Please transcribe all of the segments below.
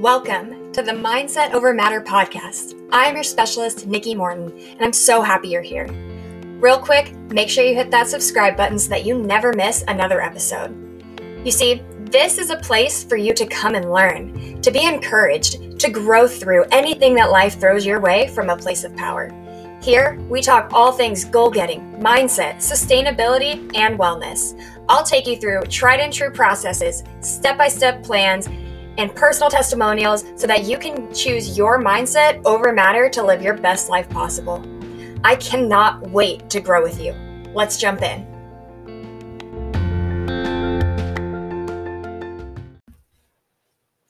Welcome to the Mindset Over Matter podcast. I am your specialist, Nikki Morton, and I'm so happy you're here. Real quick, make sure you hit that subscribe button so that you never miss another episode. You see, this is a place for you to come and learn, to be encouraged, to grow through anything that life throws your way from a place of power. Here, we talk all things goal getting, mindset, sustainability, and wellness. I'll take you through tried and true processes, step by step plans, and personal testimonials so that you can choose your mindset over matter to live your best life possible. I cannot wait to grow with you. Let's jump in.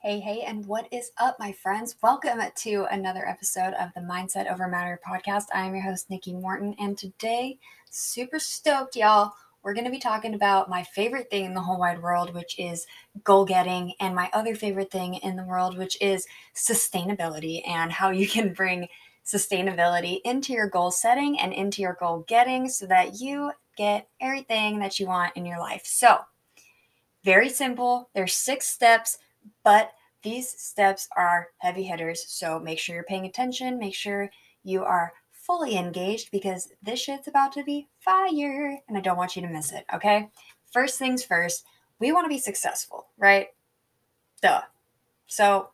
Hey, hey, and what is up, my friends? Welcome to another episode of the Mindset Over Matter podcast. I am your host, Nikki Morton, and today, super stoked, y'all we're going to be talking about my favorite thing in the whole wide world, which is goal getting, and my other favorite thing in the world, which is sustainability and how you can bring sustainability into your goal setting and into your goal getting so that you get everything that you want in your life. So, very simple. There's six steps, but these steps are heavy hitters. So, make sure you're paying attention, make sure you are fully engaged because this shit's about to be fire and I don't want you to miss it, okay? First things first, we want to be successful, right? Duh. So,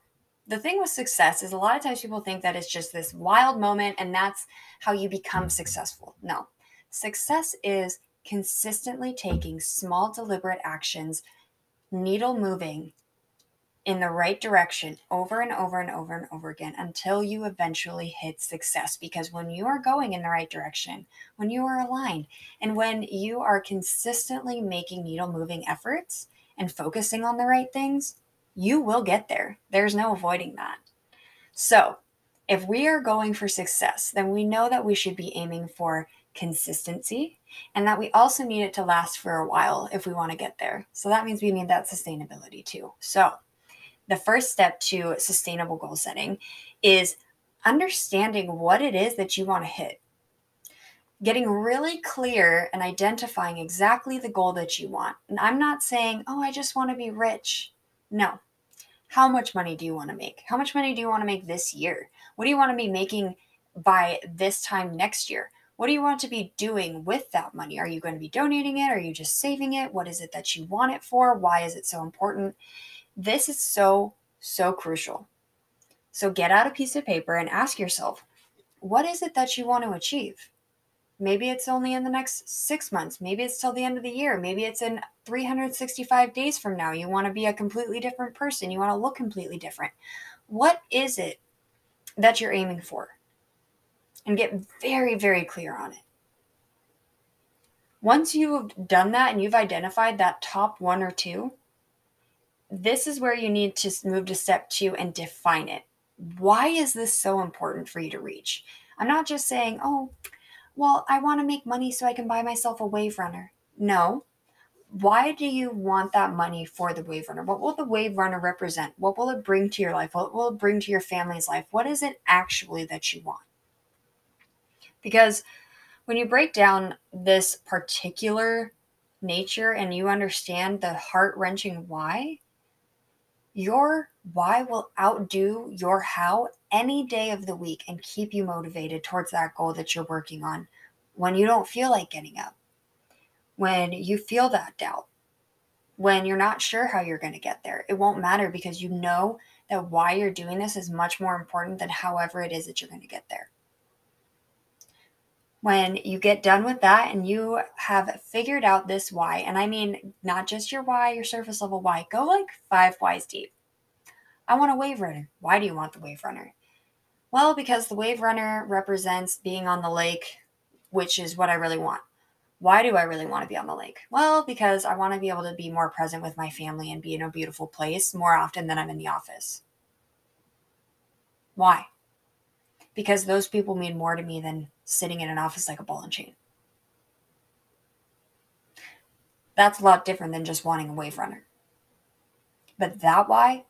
the thing with success is a lot of times people think that it's just this wild moment and that's how you become successful. No. Success is consistently taking small, deliberate actions, needle moving in the right direction over and over and over and over again until you eventually hit success. Because when you are going in the right direction, when you are aligned, and when you are consistently making needle moving efforts and focusing on the right things, you will get there. There's no avoiding that. So, if we are going for success, then we know that we should be aiming for consistency and that we also need it to last for a while if we want to get there. So that means we need that sustainability too. So, the first step to sustainable goal setting is understanding what it is that you want to hit. Getting really clear and identifying exactly the goal that you want. And I'm not saying, oh, I just want to be rich. No. How much money do you want to make? How much money do you want to make this year? What do you want to be making by this time next year? What do you want to be doing with that money? Are you going to be donating it? Are you just saving it? What is it that you want it for? Why is it so important? This is so, so crucial. So get out a piece of paper and ask yourself, what is it that you want to achieve? Maybe it's only in the next six months. Maybe it's till the end of the year. Maybe it's in 365 days from now. You want to be a completely different person. You want to look completely different. What is it that you're aiming for? And get very, very clear on it. Once you've done that and you've identified that top one or two, this is where you need to move to step two and define it. Why is this so important for you to reach? I'm not just saying, oh, well, I want to make money so I can buy myself a wave runner. No. Why do you want that money for the wave runner? What will the wave runner represent? What will it bring to your life? What will it bring to your family's life? What is it actually that you want? Because when you break down this particular nature and you understand the heart wrenching why, your why will outdo your how any day of the week and keep you motivated towards that goal that you're working on when you don't feel like getting up, when you feel that doubt, when you're not sure how you're going to get there. It won't matter because you know that why you're doing this is much more important than however it is that you're going to get there. When you get done with that and you have figured out this why, and I mean not just your why, your surface level why, go like five whys deep. I want a wave runner. Why do you want the wave runner? Well, because the wave runner represents being on the lake, which is what I really want. Why do I really want to be on the lake? Well, because I want to be able to be more present with my family and be in a beautiful place more often than I'm in the office. Why? Because those people mean more to me than sitting in an office like a ball and chain. That's a lot different than just wanting a wave runner. But that why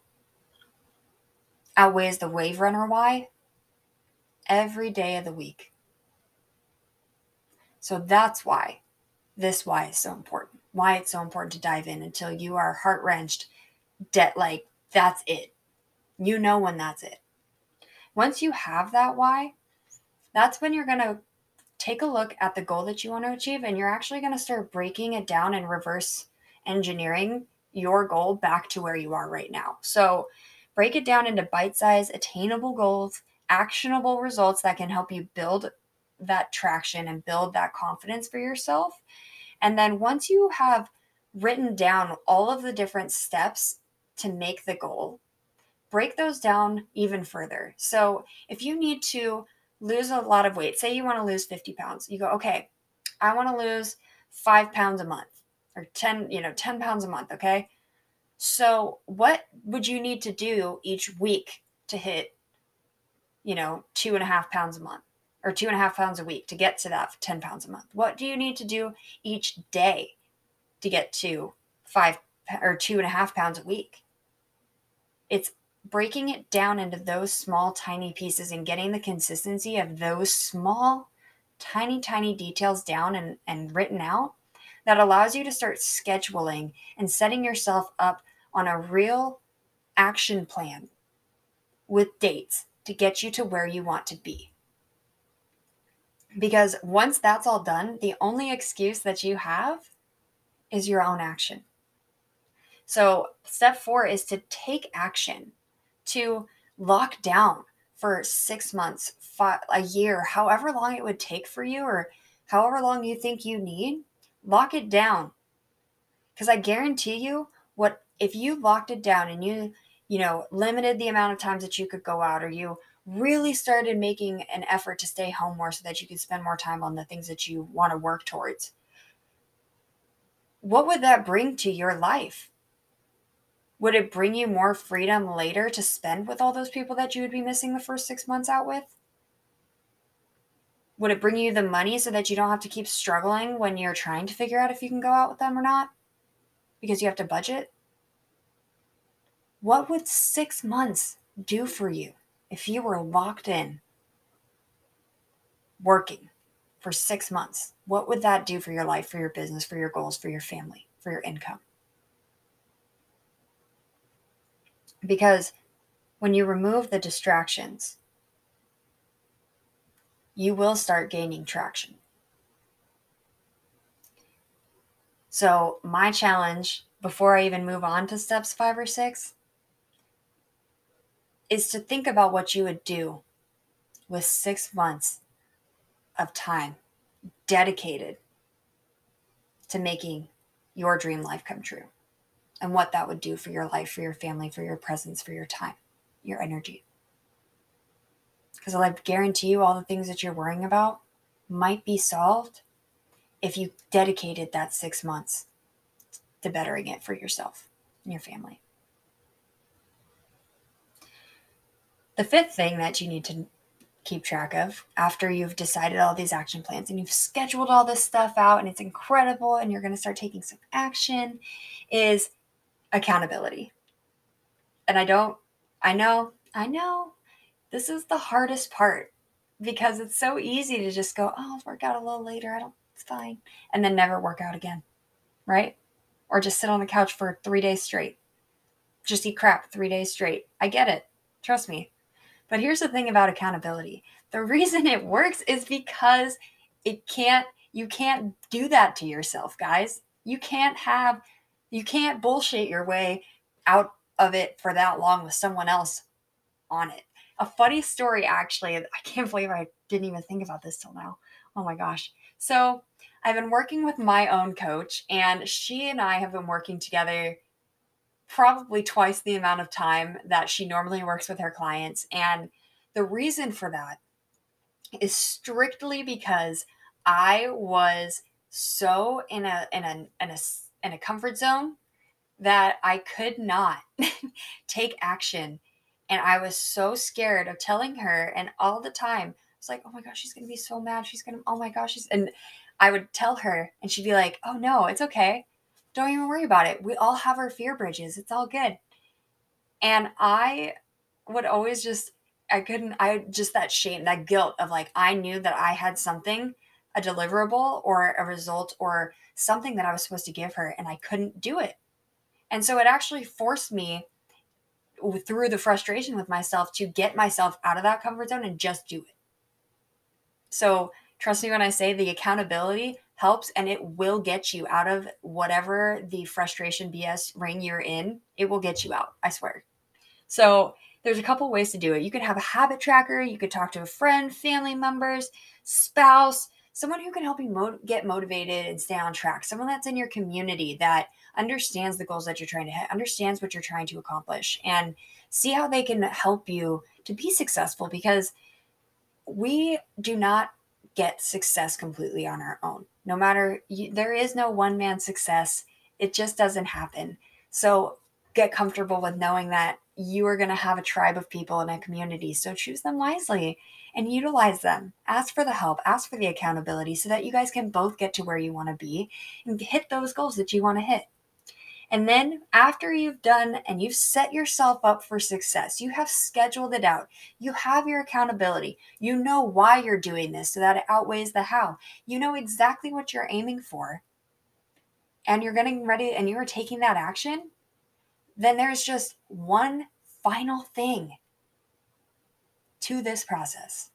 outweighs the wave runner why every day of the week. So that's why this why is so important. Why it's so important to dive in until you are heart wrenched, debt like that's it. You know when that's it. Once you have that why, that's when you're going to take a look at the goal that you want to achieve and you're actually going to start breaking it down and reverse engineering your goal back to where you are right now. So, break it down into bite sized, attainable goals, actionable results that can help you build that traction and build that confidence for yourself. And then once you have written down all of the different steps to make the goal, break those down even further. So if you need to lose a lot of weight, say you want to lose 50 pounds, you go, okay, I want to lose five pounds a month or 10, you know, 10 pounds a month. Okay. So what would you need to do each week to hit, you know, two and a half pounds a month or two and a half pounds a week to get to that 10 pounds a month? What do you need to do each day to get to five or two and a half pounds a week? It's breaking it down into those small, tiny pieces and getting the consistency of those small, tiny, tiny details down and, and written out that allows you to start scheduling and setting yourself up on a real action plan with dates to get you to where you want to be. Because once that's all done, the only excuse that you have is your own action. So, step four is to take action, to lock down for six months, five, a year, however long it would take for you, or however long you think you need, lock it down. Because I guarantee you, what if you locked it down and you, you know, limited the amount of times that you could go out, or you really started making an effort to stay home more so that you could spend more time on the things that you want to work towards what would that bring to your life? Would it bring you more freedom later to spend with all those people that you would be missing the first six months out with? Would it bring you the money so that you don't have to keep struggling when you're trying to figure out if you can go out with them or not? Because you have to budget? What would six months do for you if you were locked in working? for six months, what would that do for your life, for your business, for your goals, for your family, for your income? Because when you remove the distractions, you will start gaining traction. So, my challenge before I even move on to steps five or six is to think about what you would do with six months of time dedicated to making your dream life come true and what that would do for your life, for your family, for your presence, for your time, your energy. Because I guarantee you, all the things that you're worrying about might be solved if you dedicated that six months to bettering it for yourself and your family. The fifth thing that you need to keep track of after you've decided all these action plans and you've scheduled all this stuff out and it's incredible and you're going to start taking some action is accountability. And I don't, I know, I know this is the hardest part because it's so easy to just go, oh, I'll work out a little later. I don't, it's fine. And then never work out again. Right. Or just sit on the couch for three days straight. Just eat crap three days straight. I get it. Trust me. But here's the thing about accountability the reason it works is because it can't, you can't do that to yourself, guys. You can't have, you can't bullshit your way out of it for that long with someone else on it. A funny story, actually, I can't believe I didn't even think about this till now. Oh my gosh. So, I've been working with my own coach, and she and I have been working together probably twice the amount of time that she normally works with her clients. And the reason for that is strictly because I was so in a in a in a in a comfort zone that I could not take action and I was so scared of telling her and all the time it's like oh my gosh she's going to be so mad she's going to oh my gosh she's and I would tell her and she'd be like oh no it's okay don't even worry about it. We all have our fear bridges. It's all good. And I would always just, I couldn't, I just that shame, that guilt of like, I knew that I had something, a deliverable or a result or something that I was supposed to give her, and I couldn't do it. And so it actually forced me through the frustration with myself to get myself out of that comfort zone and just do it. So, trust me when I say the accountability helps and it will get you out of whatever the frustration BS ring you're in. It will get you out, I swear. So, there's a couple ways to do it. You could have a habit tracker, you could talk to a friend, family members, spouse, someone who can help you mo- get motivated and stay on track, someone that's in your community that understands the goals that you're trying to hit, understands what you're trying to accomplish, and see how they can help you to be successful because we do not get success completely on our own. No matter, you, there is no one man success, it just doesn't happen. So get comfortable with knowing that you are going to have a tribe of people in a community. So choose them wisely and utilize them. Ask for the help, ask for the accountability so that you guys can both get to where you want to be and hit those goals that you want to hit. And then after you've done and you've set yourself up for success, you have scheduled it out, you have your accountability, you know why you're doing this so that it outweighs the how. You know exactly what you're aiming for, and you're getting ready and you're taking that action, then there's just one final thing to this process.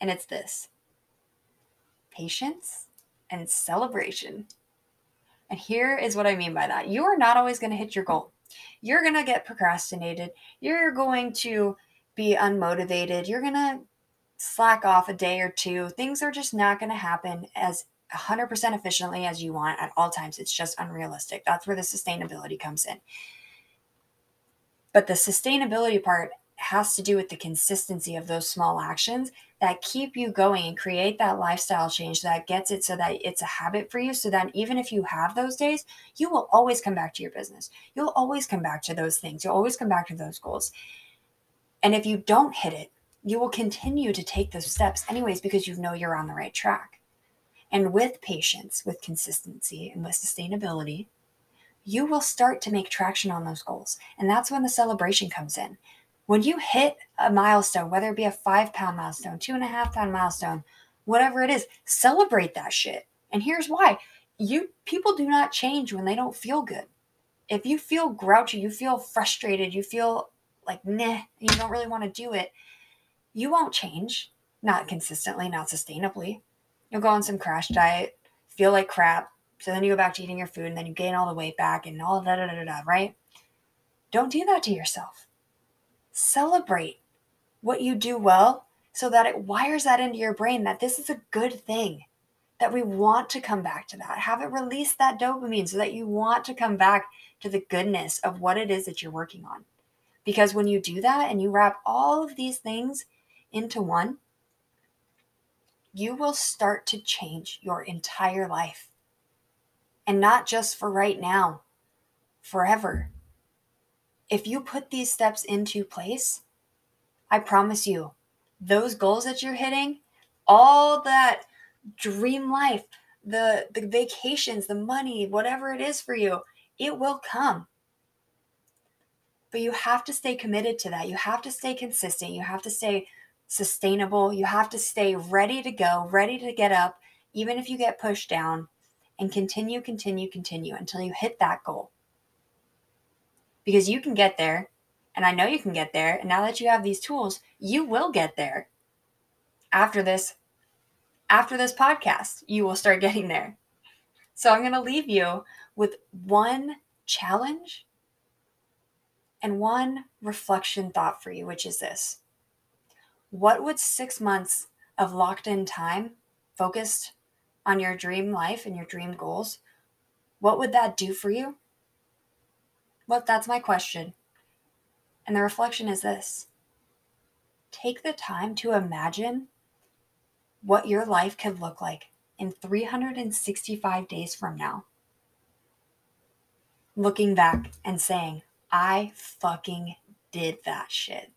And it's this patience and celebration. And here is what I mean by that you are not always going to hit your goal. You're going to get procrastinated. You're going to be unmotivated. You're going to slack off a day or two. Things are just not going to happen as 100% efficiently as you want at all times. It's just unrealistic. That's where the sustainability comes in. But the sustainability part has to do with the consistency of those small actions that keep you going and create that lifestyle change that gets it so that it's a habit for you. So that even if you have those days, you will always come back to your business. You'll always come back to those things. You'll always come back to those goals. And if you don't hit it, you will continue to take those steps anyways because you know you're on the right track. And with patience, with consistency, and with sustainability, you will start to make traction on those goals. And that's when the celebration comes in when you hit a milestone, whether it be a five pound milestone, two and a half pound milestone, whatever it is, celebrate that shit. And here's why you people do not change when they don't feel good. If you feel grouchy, you feel frustrated, you feel like nah, you don't really want to do it, you won't change. Not consistently, not sustainably. You'll go on some crash diet, feel like crap. So then you go back to eating your food and then you gain all the weight back and all da da da da, right? Don't do that to yourself celebrate what you do well so that it wires that into your brain that this is a good thing that we want to come back to that have it release that dopamine so that you want to come back to the goodness of what it is that you're working on because when you do that and you wrap all of these things into one you will start to change your entire life and not just for right now forever if you put these steps into place, I promise you, those goals that you're hitting, all that dream life, the the vacations, the money, whatever it is for you, it will come. But you have to stay committed to that. You have to stay consistent. You have to stay sustainable. You have to stay ready to go, ready to get up, even if you get pushed down, and continue, continue, continue until you hit that goal because you can get there. And I know you can get there. And now that you have these tools, you will get there. After this, after this podcast, you will start getting there. So I'm going to leave you with one challenge and one reflection thought for you, which is this What would six months of locked in time focused on your dream life and your dream goals, what would that do for you? Well, that's my question. And the reflection is this take the time to imagine what your life could look like in 365 days from now. Looking back and saying, I fucking did that shit.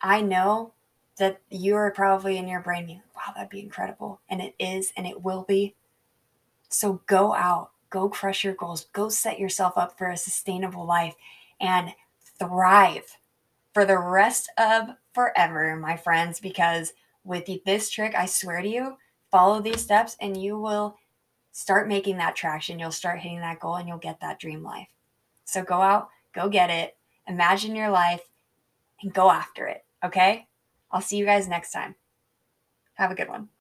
I know that you are probably in your brain wow, that'd be incredible. And it is, and it will be. So go out, go crush your goals, go set yourself up for a sustainable life and thrive for the rest of forever, my friends, because with this trick, I swear to you, follow these steps and you will start making that traction. You'll start hitting that goal and you'll get that dream life. So go out, go get it, imagine your life, and go after it. Okay. I'll see you guys next time. Have a good one.